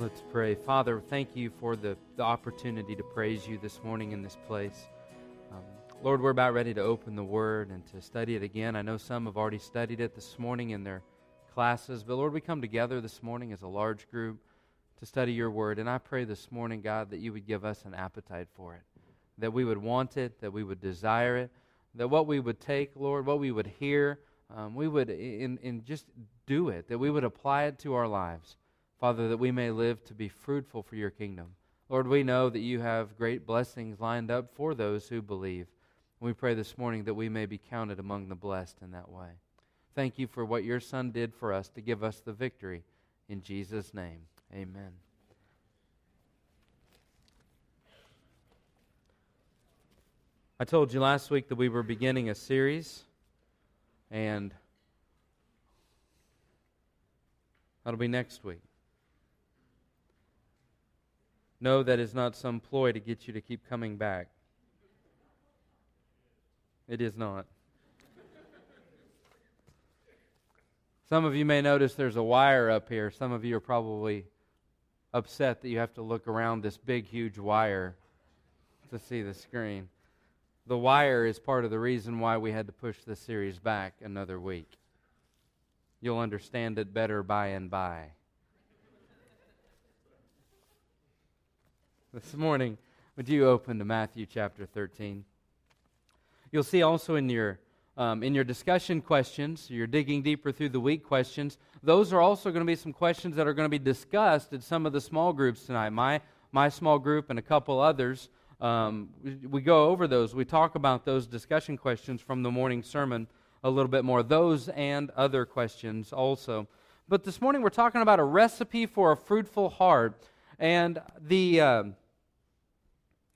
Let's pray. Father, thank you for the, the opportunity to praise you this morning in this place. Um, Lord, we're about ready to open the Word and to study it again. I know some have already studied it this morning in their classes, but Lord, we come together this morning as a large group to study your Word. And I pray this morning, God, that you would give us an appetite for it, that we would want it, that we would desire it, that what we would take, Lord, what we would hear, um, we would in, in just do it, that we would apply it to our lives. Father, that we may live to be fruitful for your kingdom. Lord, we know that you have great blessings lined up for those who believe. We pray this morning that we may be counted among the blessed in that way. Thank you for what your Son did for us to give us the victory. In Jesus' name, amen. I told you last week that we were beginning a series, and that'll be next week. No, that is not some ploy to get you to keep coming back. It is not. Some of you may notice there's a wire up here. Some of you are probably upset that you have to look around this big, huge wire to see the screen. The wire is part of the reason why we had to push this series back another week. You'll understand it better by and by. This morning, would you open to Matthew chapter 13? You'll see also in your um, in your discussion questions, you're digging deeper through the week questions. Those are also going to be some questions that are going to be discussed at some of the small groups tonight. My my small group and a couple others. Um, we, we go over those. We talk about those discussion questions from the morning sermon a little bit more. Those and other questions also. But this morning we're talking about a recipe for a fruitful heart, and the. Uh,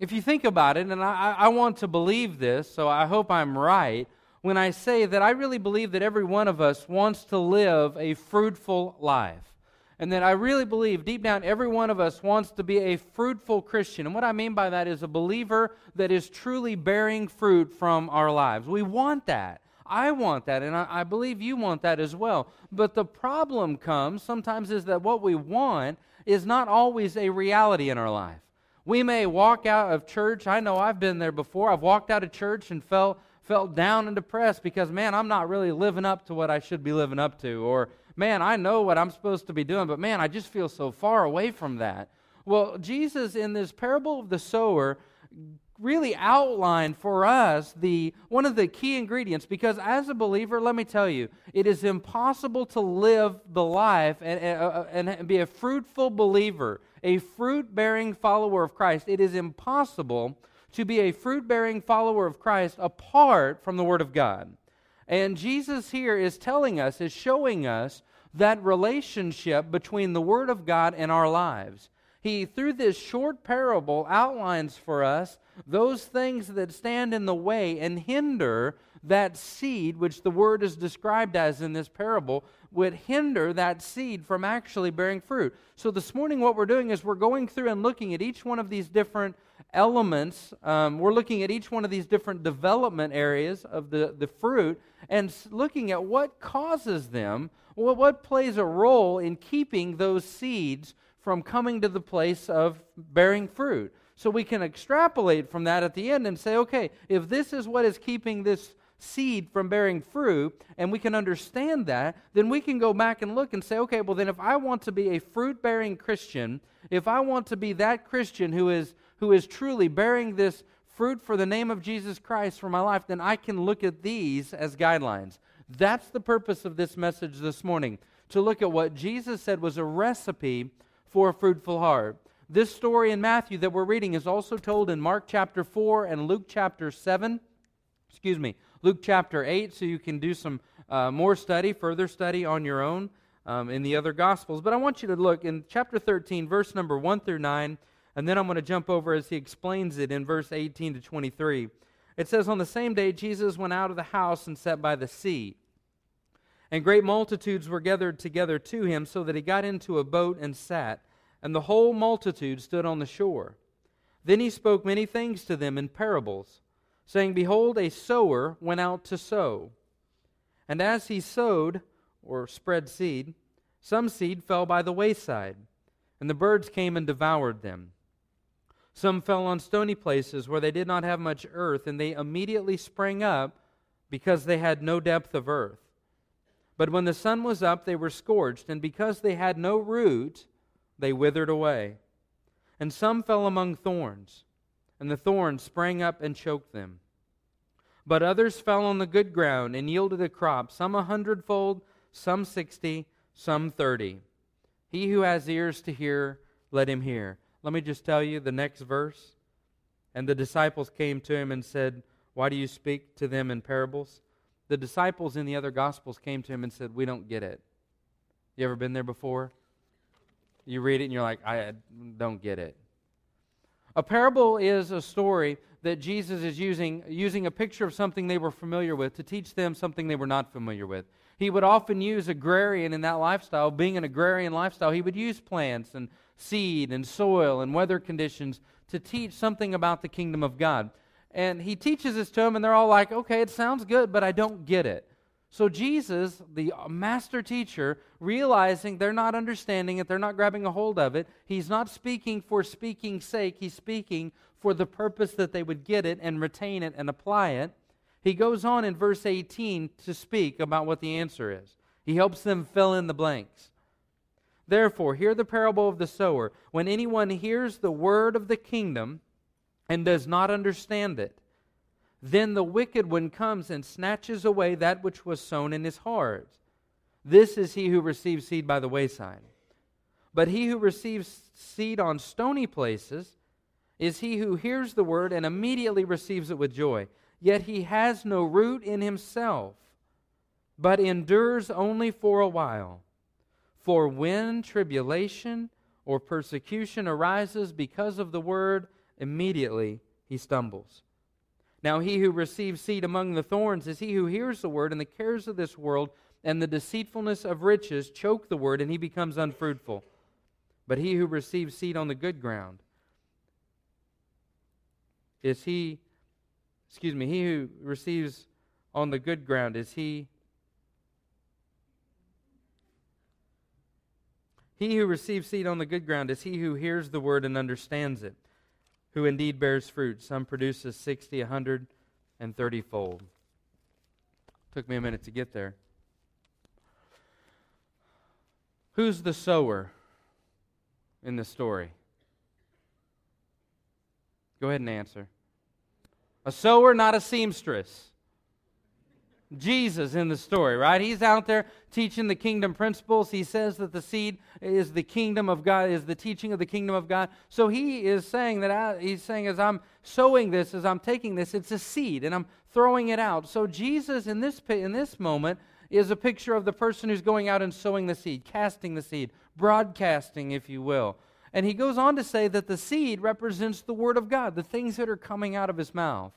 if you think about it, and I, I want to believe this, so I hope I'm right when I say that I really believe that every one of us wants to live a fruitful life. And that I really believe deep down every one of us wants to be a fruitful Christian. And what I mean by that is a believer that is truly bearing fruit from our lives. We want that. I want that, and I, I believe you want that as well. But the problem comes sometimes is that what we want is not always a reality in our life. We may walk out of church. I know I've been there before. I've walked out of church and felt felt down and depressed because man, I'm not really living up to what I should be living up to or man, I know what I'm supposed to be doing, but man, I just feel so far away from that. Well, Jesus in this parable of the sower really outlined for us the one of the key ingredients because as a believer let me tell you it is impossible to live the life and, and, uh, and be a fruitful believer a fruit bearing follower of Christ, it is impossible to be a fruit bearing follower of Christ apart from the Word of God. And Jesus here is telling us, is showing us that relationship between the Word of God and our lives. He, through this short parable, outlines for us those things that stand in the way and hinder that seed, which the word is described as in this parable, would hinder that seed from actually bearing fruit. So, this morning, what we're doing is we're going through and looking at each one of these different elements. Um, we're looking at each one of these different development areas of the, the fruit and looking at what causes them, what, what plays a role in keeping those seeds from coming to the place of bearing fruit. So we can extrapolate from that at the end and say, okay, if this is what is keeping this seed from bearing fruit, and we can understand that, then we can go back and look and say, okay, well, then if I want to be a fruit bearing Christian, if I want to be that Christian who is, who is truly bearing this fruit for the name of Jesus Christ for my life, then I can look at these as guidelines. That's the purpose of this message this morning to look at what Jesus said was a recipe for a fruitful heart. This story in Matthew that we're reading is also told in Mark chapter 4 and Luke chapter 7. Excuse me, Luke chapter 8, so you can do some uh, more study, further study on your own um, in the other Gospels. But I want you to look in chapter 13, verse number 1 through 9, and then I'm going to jump over as he explains it in verse 18 to 23. It says, On the same day, Jesus went out of the house and sat by the sea. And great multitudes were gathered together to him, so that he got into a boat and sat, and the whole multitude stood on the shore. Then he spoke many things to them in parables saying, Behold, a sower went out to sow. And as he sowed, or spread seed, some seed fell by the wayside, and the birds came and devoured them. Some fell on stony places where they did not have much earth, and they immediately sprang up because they had no depth of earth. But when the sun was up, they were scorched, and because they had no root, they withered away. And some fell among thorns, and the thorns sprang up and choked them. But others fell on the good ground and yielded a crop, some a hundredfold, some sixty, some thirty. He who has ears to hear, let him hear. Let me just tell you the next verse. And the disciples came to him and said, Why do you speak to them in parables? The disciples in the other gospels came to him and said, We don't get it. You ever been there before? You read it and you're like, I don't get it. A parable is a story that Jesus is using, using a picture of something they were familiar with to teach them something they were not familiar with. He would often use agrarian in that lifestyle, being an agrarian lifestyle, he would use plants and seed and soil and weather conditions to teach something about the kingdom of God. And he teaches this to them, and they're all like, okay, it sounds good, but I don't get it. So, Jesus, the master teacher, realizing they're not understanding it, they're not grabbing a hold of it, he's not speaking for speaking's sake, he's speaking for the purpose that they would get it and retain it and apply it. He goes on in verse 18 to speak about what the answer is. He helps them fill in the blanks. Therefore, hear the parable of the sower. When anyone hears the word of the kingdom and does not understand it, then the wicked one comes and snatches away that which was sown in his heart. This is he who receives seed by the wayside. But he who receives seed on stony places is he who hears the word and immediately receives it with joy. Yet he has no root in himself, but endures only for a while. For when tribulation or persecution arises because of the word, immediately he stumbles. Now, he who receives seed among the thorns is he who hears the word, and the cares of this world and the deceitfulness of riches choke the word, and he becomes unfruitful. But he who receives seed on the good ground is he, excuse me, he who receives on the good ground is he He who receives seed on the good ground is he who hears the word and understands it, who indeed bears fruit. Some produces 60, a 100, and 30 fold. Took me a minute to get there. Who's the sower in the story? Go ahead and answer. A sower, not a seamstress. Jesus in the story, right? He's out there teaching the kingdom principles. He says that the seed is the kingdom of God, is the teaching of the kingdom of God. So he is saying that I, he's saying as I'm sowing this, as I'm taking this, it's a seed and I'm throwing it out. So Jesus in this in this moment is a picture of the person who's going out and sowing the seed, casting the seed, broadcasting, if you will. And he goes on to say that the seed represents the word of God, the things that are coming out of his mouth.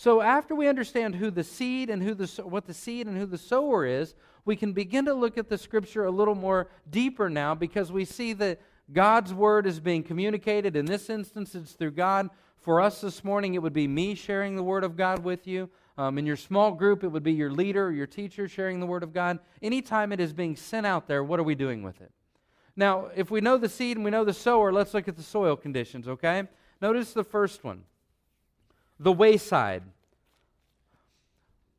So after we understand who the seed and who the what the seed and who the sower is, we can begin to look at the scripture a little more deeper now because we see that God's word is being communicated. In this instance, it's through God. For us this morning, it would be me sharing the word of God with you. Um, in your small group, it would be your leader or your teacher sharing the word of God. Anytime it is being sent out there, what are we doing with it? Now, if we know the seed and we know the sower, let's look at the soil conditions, okay? Notice the first one the wayside.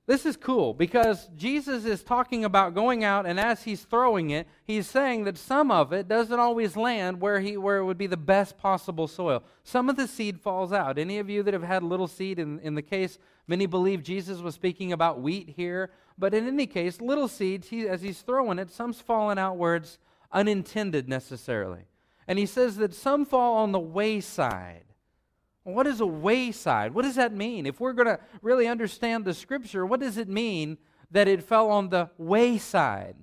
This is cool because Jesus is talking about going out, and as he's throwing it, he's saying that some of it doesn't always land where, he, where it would be the best possible soil. Some of the seed falls out. Any of you that have had little seed, in, in the case, many believe Jesus was speaking about wheat here, but in any case, little seeds, he, as he's throwing it, some's falling out where it's unintended necessarily. And he says that some fall on the wayside. What is a wayside? What does that mean? If we're going to really understand the scripture, what does it mean that it fell on the wayside?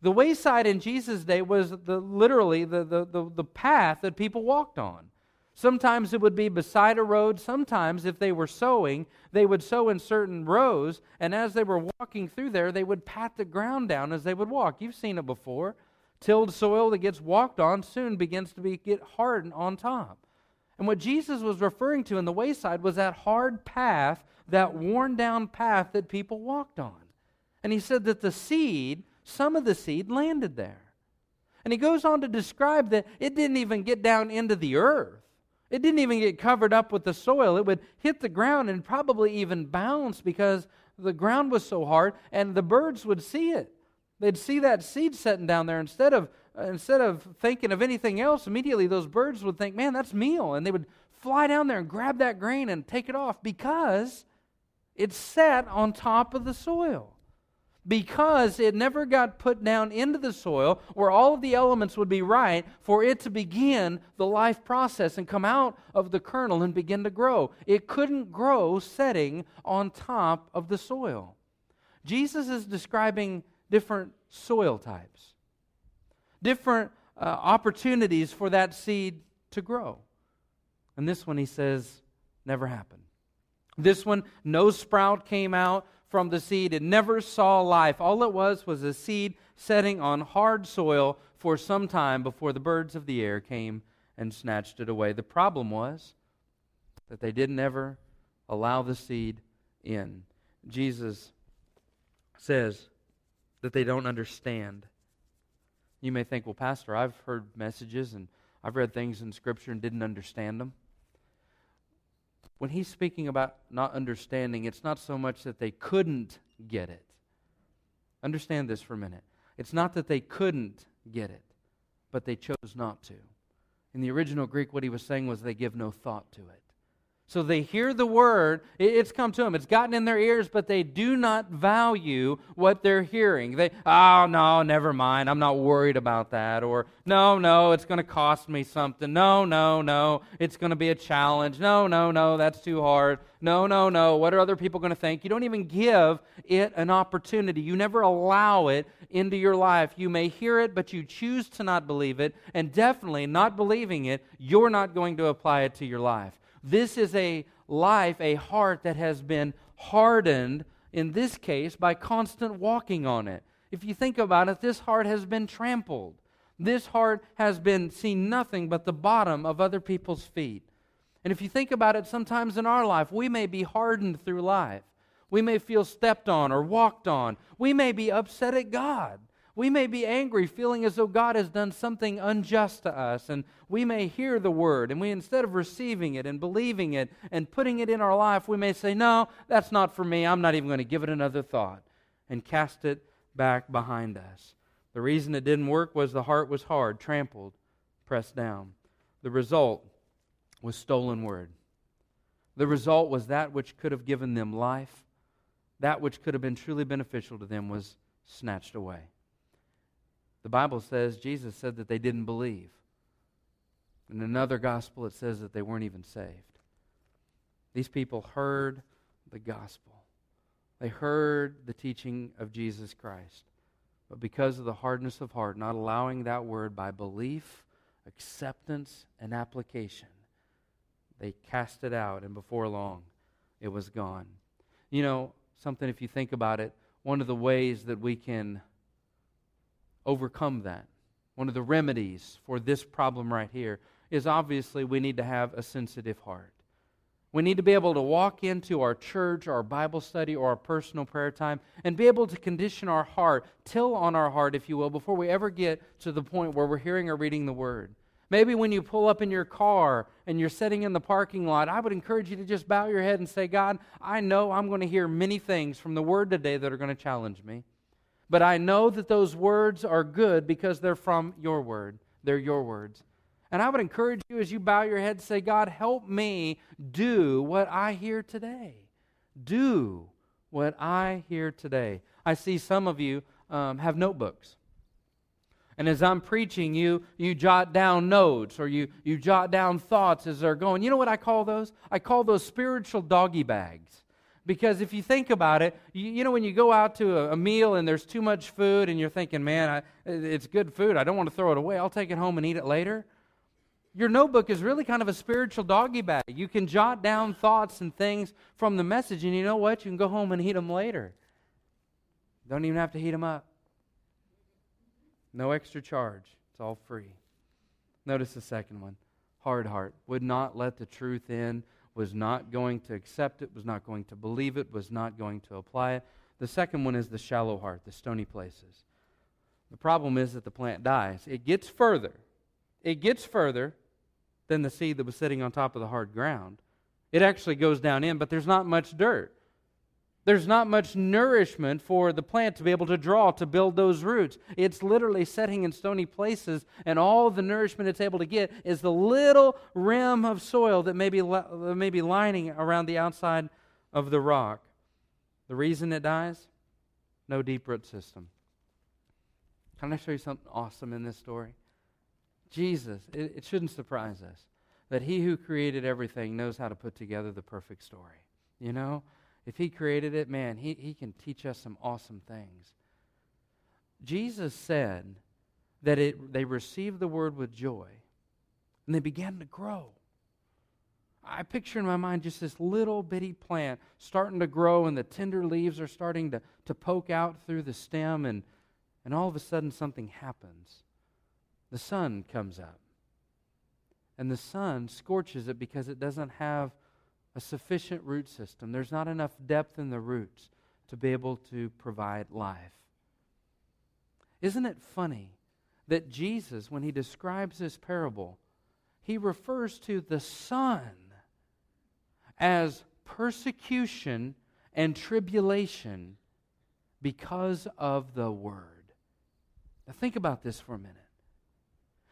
The wayside in Jesus' day was the, literally the, the, the, the path that people walked on. Sometimes it would be beside a road. Sometimes, if they were sowing, they would sow in certain rows. And as they were walking through there, they would pat the ground down as they would walk. You've seen it before. Tilled soil that gets walked on soon begins to be, get hardened on top. And what Jesus was referring to in the wayside was that hard path, that worn down path that people walked on. And he said that the seed, some of the seed landed there. And he goes on to describe that it didn't even get down into the earth. It didn't even get covered up with the soil. It would hit the ground and probably even bounce because the ground was so hard and the birds would see it. They'd see that seed setting down there instead of Uh, instead of thinking of anything else, immediately those birds would think, "Man, that's meal." And they would fly down there and grab that grain and take it off because it sat on top of the soil because it never got put down into the soil where all of the elements would be right for it to begin the life process and come out of the kernel and begin to grow. It couldn't grow setting on top of the soil. Jesus is describing different soil types, different uh, opportunities for that seed to grow. And this one, he says, never happened. This one, no sprout came out from the seed. It never saw life. All it was was a seed setting on hard soil for some time before the birds of the air came and snatched it away. The problem was that they didn't ever allow the seed in. Jesus says that they don't understand. You may think, well, Pastor, I've heard messages and I've read things in Scripture and didn't understand them when he's speaking about not understanding, it's not so much that they couldn't get it. Understand this for a minute. It's not that they couldn't get it, but they chose not to. In the original Greek, what he was saying was they give no thought to it. So they hear the word, it's come to them, it's gotten in their ears, but they do not value what they're hearing. They, oh, no, never mind, I'm not worried about that. Or, no, no, it's going to cost me something. No, no, no, it's going to be a challenge. No, no, no, that's too hard. No, no, no, what are other people going to think? You don't even give it an opportunity. You never allow it into your life. You may hear it, but you choose to not believe it. And definitely, not believing it, you're not going to apply it to your life. This is a life, a heart that has been hardened, in this case, by constant walking on it. If you think about it, this heart has been trampled. This heart has been seen nothing but the bottom of other people's feet. And if you think about it, sometimes in our life, we may be hardened through life. We may feel stepped on or walked on. We may be upset at God. We may be angry, feeling as though God has done something unjust to us, and we may hear the word, and we, instead of receiving it and believing it and putting it in our life, we may say, No, that's not for me. I'm not even going to give it another thought, and cast it back behind us. The reason it didn't work was the heart was hard, trampled, pressed down. The result was stolen word. The result was that which could have given them life, that which could have been truly beneficial to them was snatched away. The Bible says, Jesus said that they didn't believe. In another gospel, it says that they weren't even saved. These people heard the gospel, they heard the teaching of Jesus Christ. But because of the hardness of heart, not allowing that word by belief, acceptance, and application, they cast it out, and before long, it was gone. You know, something, if you think about it, one of the ways that we can overcome that. One of the remedies for this problem right here is obviously we need to have a sensitive heart. We need to be able to walk into our church, our Bible study, or our personal prayer time and be able to condition our heart, till on our heart, if you will, before we ever get to the point where we're hearing or reading the Word. Maybe when you pull up in your car and you're sitting in the parking lot, I would encourage you to just bow your head and say, God, I know I'm going to hear many things from the Word today that are going to challenge me. But I know that those words are good because they're from your word. They're your words. And I would encourage you as you bow your head, say, God, help me do what I hear today. Do what I hear today. I see some of you um, have notebooks. And as I'm preaching, you, you jot down notes or you, you jot down thoughts as they're going. You know what I call those? I call those spiritual doggy bags. Because if you think about it, you, you know, when you go out to a, a, meal and there's too much food and you're thinking, man, I, it's good food. I don't want to throw it away. I'll take it home and eat it later. Your notebook is really kind of a spiritual doggy bag. You can jot down thoughts and things from the message, and you know what? You can go home and eat them later. Don't even have to heat them up. No extra charge. It's all free. Notice the second one hard heart. Would not let the truth in was not going to accept it, was not going to believe it, was not going to apply it. The second one is the shallow heart, the stony places. The problem is that the plant dies. It gets further. It gets further than the seed that was sitting on top of the hard ground. It actually goes down in, but there's not much dirt. There's not much nourishment for the plant to be able to draw to build those roots. It's literally setting in stony places, and all the nourishment it's able to get is the little rim of soil that may be, may be lining around the outside of the rock. The reason it dies? No deep root system. Can I show you something awesome in this story? Jesus, it, it shouldn't surprise us that he who created everything knows how to put together the perfect story. You know? If he created it, man, he, he can teach us some awesome things. Jesus said that it, they received the word with joy and they began to grow. I picture in my mind just this little bitty plant starting to grow, and the tender leaves are starting to, to poke out through the stem, and, and all of a sudden something happens. The sun comes up, and the sun scorches it because it doesn't have a sufficient root system. There's not enough depth in the roots to be able to provide life. Isn't it funny that Jesus, when he describes this parable, he refers to the sun as persecution and tribulation because of the word? Now, think about this for a minute.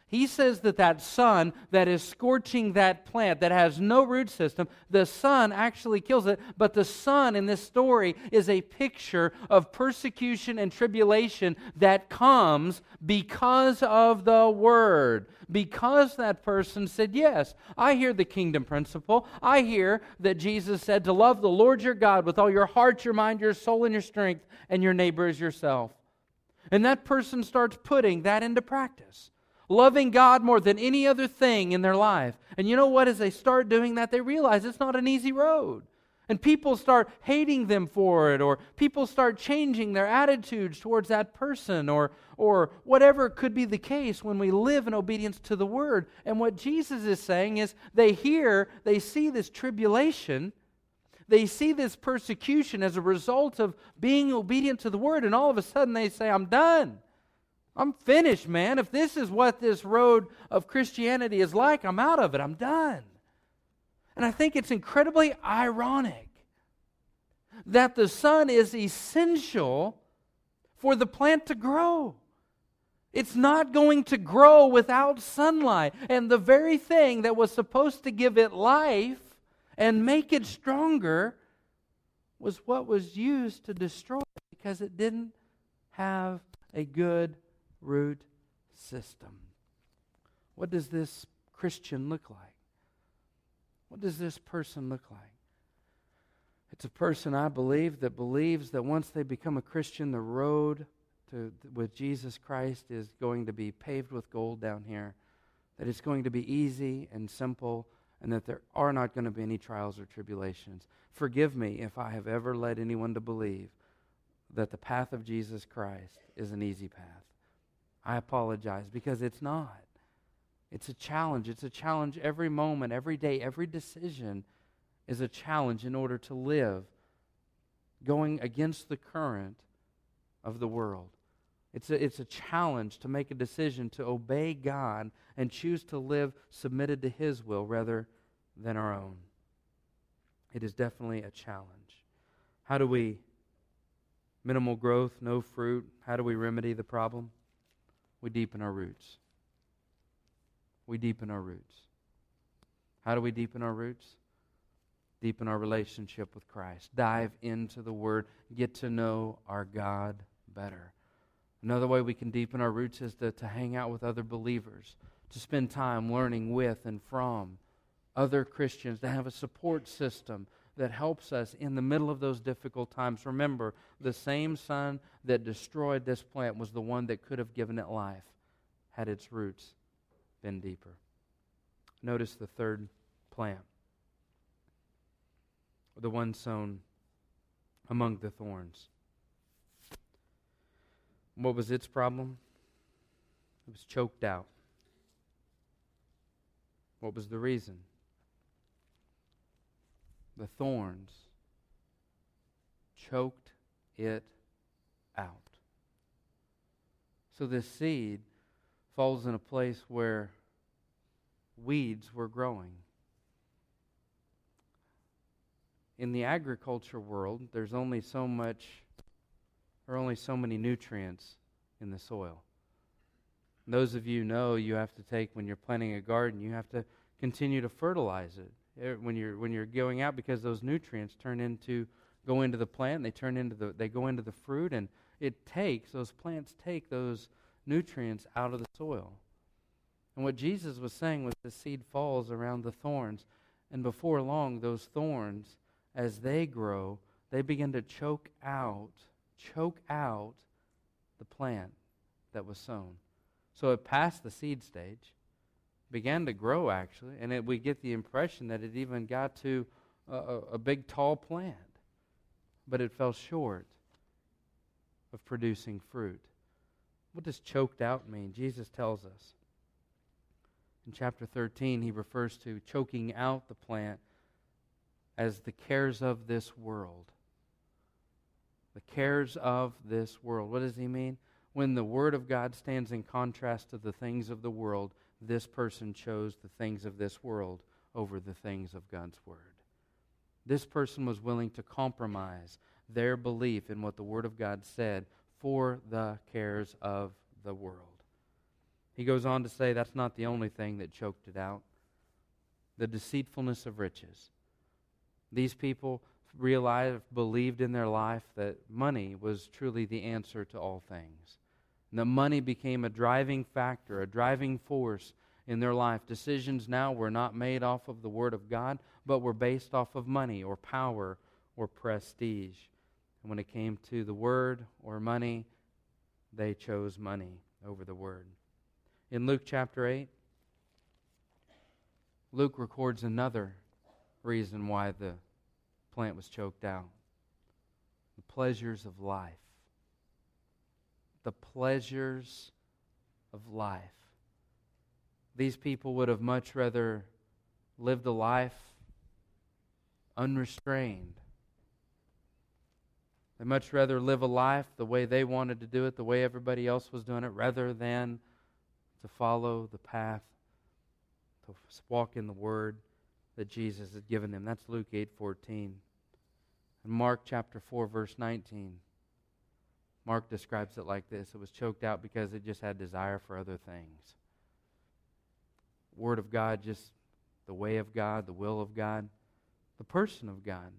He says that that sun that is scorching that plant that has no root system, the sun actually kills it. But the sun in this story is a picture of persecution and tribulation that comes because of the word. Because that person said, Yes, I hear the kingdom principle. I hear that Jesus said to love the Lord your God with all your heart, your mind, your soul, and your strength, and your neighbor as yourself. And that person starts putting that into practice loving God more than any other thing in their life. And you know what? As they start doing that, they realize it's not an easy road. And people start hating them for it, or people start changing their attitudes towards that person, or, or whatever could be the case when we live in obedience to the word. And what Jesus is saying is they hear, they see this tribulation, they see this persecution as a result of being obedient to the word, and all of a sudden they say, I'm done. I'm finished, man. If this is what this road of Christianity is like, I'm out of it. I'm done. And I think it's incredibly ironic that the sun is essential for the plant to grow. It's not going to grow without sunlight. And the very thing that was supposed to give it life and make it stronger was what was used to destroy it because it didn't have a good root system. What does this Christian look like? What does this person look like? It's a person, I believe, that believes that once they become a Christian, the road to, with Jesus Christ is going to be paved with gold down here, that it's going to be easy and simple, and that there are not going to be any trials or tribulations. Forgive me if I have ever led anyone to believe that the path of Jesus Christ is an easy path. I apologize because it's not. It's a challenge. It's a challenge every moment, every day, every decision is a challenge in order to live going against the current of the world. It's a, it's a challenge to make a decision to obey God and choose to live submitted to His will rather than our own. It is definitely a challenge. How do we, minimal growth, no fruit, how do we remedy the problem? We deepen our roots. We deepen our roots. How do we deepen our roots? Deepen our relationship with Christ. Dive into the Word. Get to know our God better. Another way we can deepen our roots is to, to hang out with other believers, to spend time learning with and from other Christians, to have a support system that helps us in the middle of those difficult times. Remember, the same sun that destroyed this plant was the one that could have given it life had its roots been deeper. Notice the third plant, the one sown among the thorns. What was its problem? It was choked out. What was the reason? The thorns choked it out. So this seed falls in a place where weeds were growing. In the agriculture world, there's only so much, or only so many nutrients in the soil. Those of you know you have to take, when you're planting a garden, you have to continue to fertilize it Er, when you're, when you're going out because those nutrients turn into, go into the plant, they turn into the, they go into the fruit, and it takes, those plants take those nutrients out of the soil. And what Jesus was saying was the seed falls around the thorns, and before long, those thorns, as they grow, they begin to choke out, choke out the plant that was sown. So it passed the seed stage, began to grow actually, and it, we get the impression that it even got to a, a, a big tall plant, but it fell short of producing fruit. What does choked out mean? Jesus tells us. In chapter 13, he refers to choking out the plant as the cares of this world. The cares of this world. What does he mean? When the Word of God stands in contrast to the things of the world, this person chose the things of this world over the things of God's Word. This person was willing to compromise their belief in what the Word of God said for the cares of the world. He goes on to say that's not the only thing that choked it out the deceitfulness of riches. These people realized, believed in their life that money was truly the answer to all things. And that money became a driving factor, a driving force in their life. Decisions now were not made off of the Word of God, but were based off of money or power or prestige. And when it came to the word or money, they chose money over the word. In Luke chapter 8, Luke records another reason why the plant was choked out the pleasures of life. The pleasures of life. These people would have much rather lived a life unrestrained They'd much rather live a life the way they wanted to do it, the way everybody else was doing it, rather than to follow the path, to walk in the word that Jesus had given them. That's Luke 8:14. And Mark chapter 4 verse 19. Mark describes it like this. It was choked out because it just had desire for other things. Word of God, just the way of God, the will of God, the person of God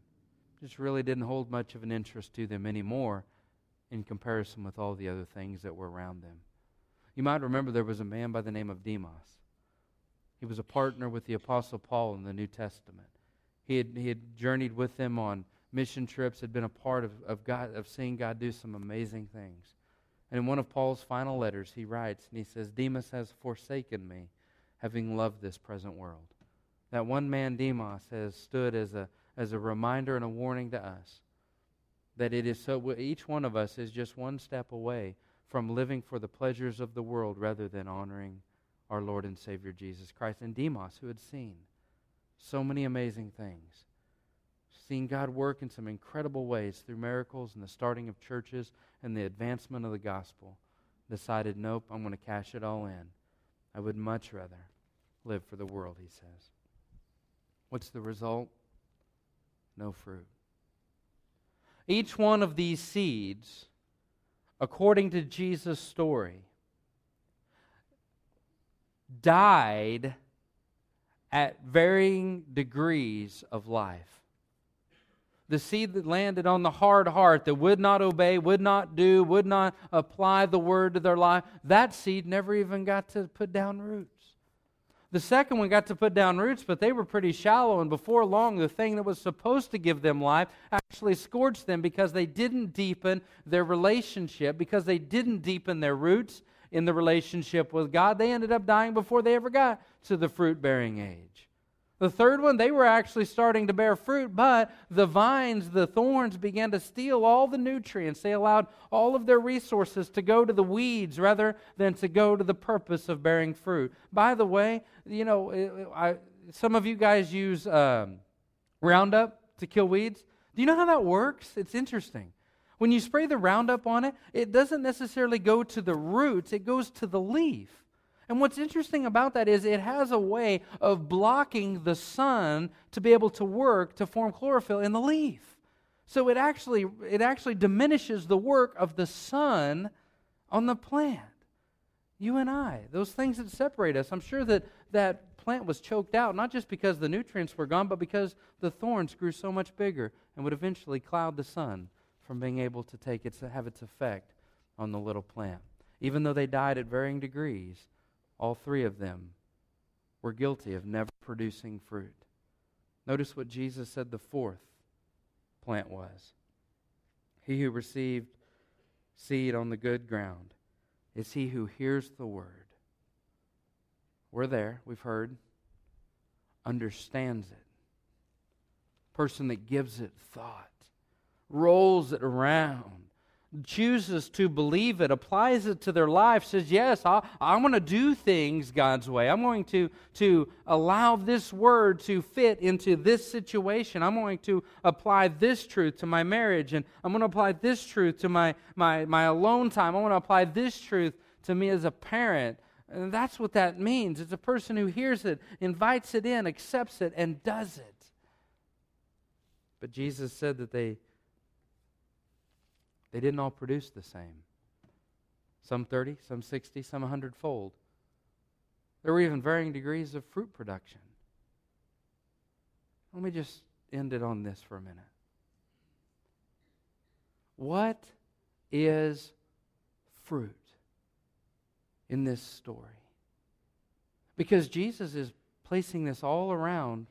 just really didn't hold much of an interest to them anymore in comparison with all the other things that were around them. You might remember there was a man by the name of Demas. He was a partner with the Apostle Paul in the New Testament. He had, he had journeyed with them on mission trips, had been a part of, of God, of seeing God do some amazing things. And in one of Paul's final letters, he writes, and he says, Demas has forsaken me, having loved this present world. That one man, Demas, has stood as a as a reminder and a warning to us that it is so each one of us is just one step away from living for the pleasures of the world rather than honoring our Lord and Savior Jesus Christ. And Demas, who had seen so many amazing things, seen God work in some incredible ways through miracles and the starting of churches and the advancement of the gospel, decided, nope, I'm going to cash it all in. I would much rather live for the world, he says. What's the result? no fruit. Each one of these seeds, according to Jesus' story, died at varying degrees of life. The seed that landed on the hard heart, that would not obey, would not do, would not apply the word to their life, that seed never even got to put down roots. The second one got to put down roots, but they were pretty shallow, and before long, the thing that was supposed to give them life actually scorched them because they didn't deepen their relationship, because they didn't deepen their roots in the relationship with God. They ended up dying before they ever got to the fruit bearing age. The third one, they were actually starting to bear fruit, but the vines, the thorns began to steal all the nutrients. They allowed all of their resources to go to the weeds rather than to go to the purpose of bearing fruit. By the way, you know, I, some of you guys use um, Roundup to kill weeds. Do you know how that works? It's interesting. When you spray the Roundup on it, it doesn't necessarily go to the roots, it goes to the leaf. And what's interesting about that is it has a way of blocking the sun to be able to work to form chlorophyll in the leaf. So it actually, it actually diminishes the work of the sun on the plant. You and I, those things that separate us. I'm sure that that plant was choked out, not just because the nutrients were gone, but because the thorns grew so much bigger and would eventually cloud the sun from being able to take its, have its effect on the little plant. Even though they died at varying degrees, all three of them were guilty of never producing fruit. Notice what Jesus said the fourth plant was. He who received seed on the good ground is he who hears the word. We're there, we've heard, understands it. Person that gives it thought, rolls it around, chooses to believe it, applies it to their life, says, Yes, I, I'm going to do things God's way. I'm going to, to allow this word to fit into this situation. I'm going to apply this truth to my marriage, and I'm going to apply this truth to my, my, my alone time. I want to apply this truth to me as a parent. And that's what that means. It's a person who hears it, invites it in, accepts it, and does it. But Jesus said that they they didn't all produce the same. Some 30, some 60, some 100 fold. There were even varying degrees of fruit production. Let me just end it on this for a minute. What is fruit in this story? Because Jesus is placing this all around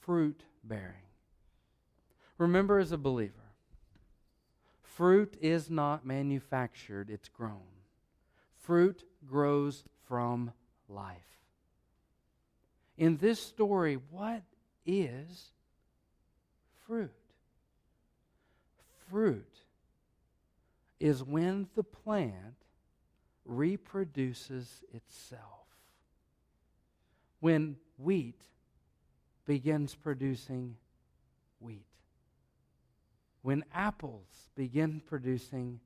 fruit bearing. Remember, as a believer, Fruit is not manufactured, it's grown. Fruit grows from life. In this story, what is fruit? Fruit is when the plant reproduces itself. When wheat begins producing wheat when apples begin producing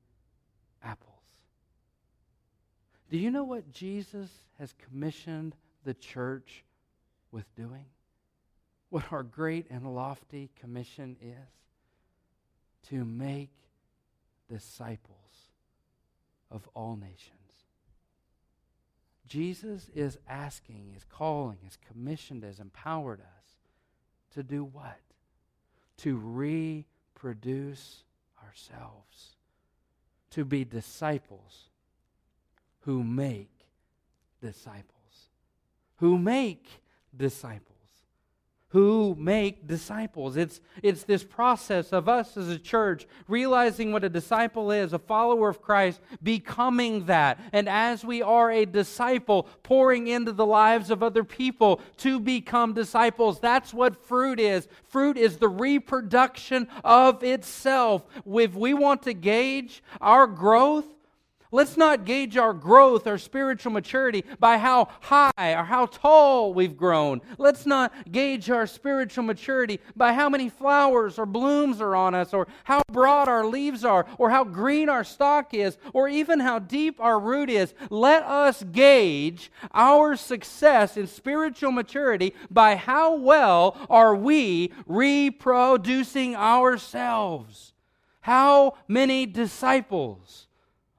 apples. Do you know what Jesus has commissioned the church with doing? What our great and lofty commission is? To make disciples of all nations. Jesus is asking, is calling, is commissioned, has empowered us to do what? To re produce ourselves to be disciples who make disciples. Who make disciples who make disciples. It's, it's this process of us as a church realizing what a disciple is, a follower of Christ, becoming that. And as we are a disciple, pouring into the lives of other people to become disciples. That's what fruit is. Fruit is the reproduction of itself. If we want to gauge our growth, Let's not gauge our growth, our spiritual maturity by how high or how tall we've grown. Let's not gauge our spiritual maturity by how many flowers or blooms are on us, or how broad our leaves are, or how green our stalk is, or even how deep our root is. Let us gauge our success in spiritual maturity by how well are we reproducing ourselves. How many disciples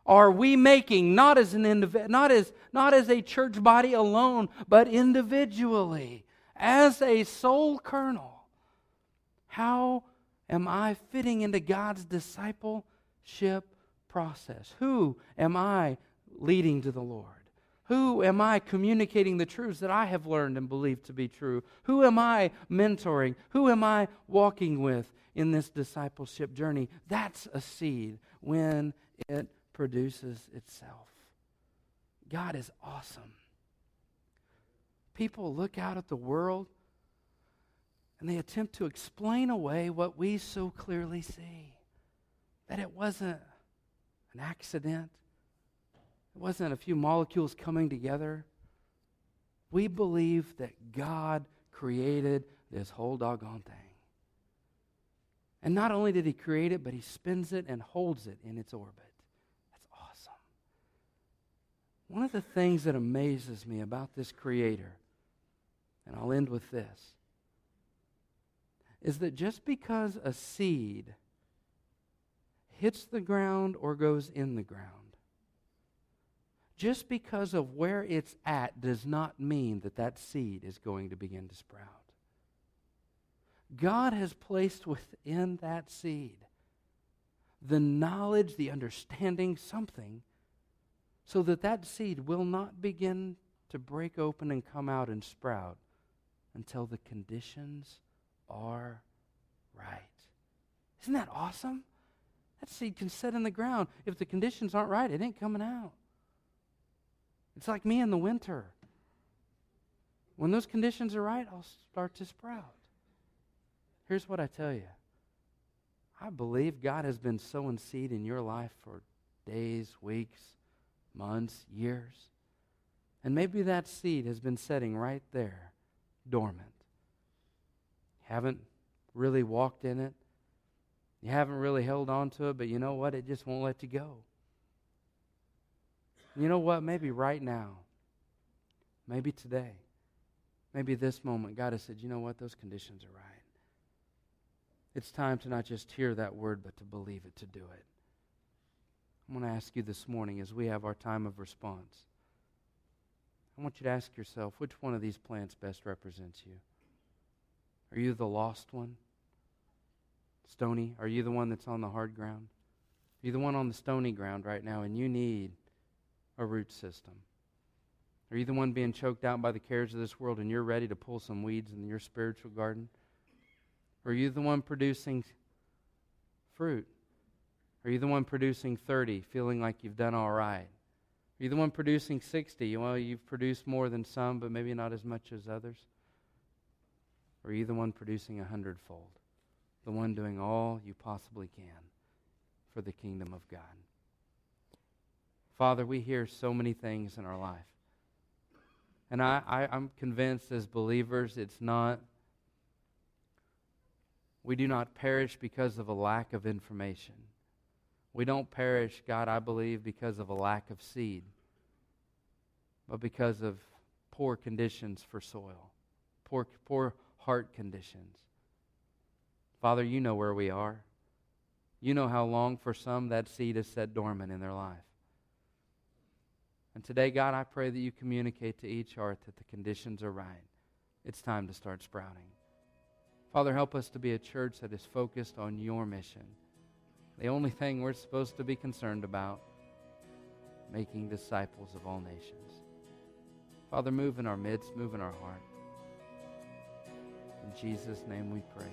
are we making not as an indiv- not as not as a church body alone but individually as a soul kernel how am i fitting into god's discipleship process who am i leading to the lord who am I communicating the truths that I have learned and believed to be true? Who am I mentoring? Who am I walking with in this discipleship journey? That's a seed when it produces itself. God is awesome. People look out at the world and they attempt to explain away what we so clearly see that it wasn't an accident, it wasn't a few molecules coming together. We believe that God created this whole doggone thing. And not only did he create it, but he spins it and holds it in its orbit. That's awesome. One of the things that amazes me about this creator, and I'll end with this, is that just because a seed hits the ground or goes in the ground, just because of where it's at does not mean that that seed is going to begin to sprout. God has placed within that seed the knowledge, the understanding, something, so that that seed will not begin to break open and come out and sprout until the conditions are right. Isn't that awesome? That seed can set in the ground. If the conditions aren't right, it ain't coming out. It's like me in the winter. When those conditions are right, I'll start to sprout. Here's what I tell you I believe God has been sowing seed in your life for days, weeks, months, years. And maybe that seed has been setting right there, dormant. Haven't really walked in it. You haven't really held on to it, but you know what? It just won't let you go. You know what? Maybe right now, maybe today, maybe this moment, God has said, you know what? Those conditions are right. It's time to not just hear that word, but to believe it, to do it. I'm going to ask you this morning as we have our time of response. I want you to ask yourself which one of these plants best represents you? Are you the lost one? Stony? Are you the one that's on the hard ground? Are you the one on the stony ground right now and you need a root system? Are you the one being choked out by the cares of this world and you're ready to pull some weeds in your spiritual garden? Or are you the one producing fruit? Are you the one producing 30, feeling like you've done all right? Are you the one producing 60? Well, you've produced more than some, but maybe not as much as others. Or are you the one producing a hundredfold? The one doing all you possibly can for the kingdom of God? Father, we hear so many things in our life. And I, I, I'm convinced as believers it's not we do not perish because of a lack of information. We don't perish, God, I believe, because of a lack of seed, but because of poor conditions for soil, poor, poor heart conditions. Father, you know where we are. You know how long for some that seed is set dormant in their life. And today, God, I pray that you communicate to each heart that the conditions are right. It's time to start sprouting. Father, help us to be a church that is focused on your mission. The only thing we're supposed to be concerned about, making disciples of all nations. Father, move in our midst, move in our heart. In Jesus' name we pray.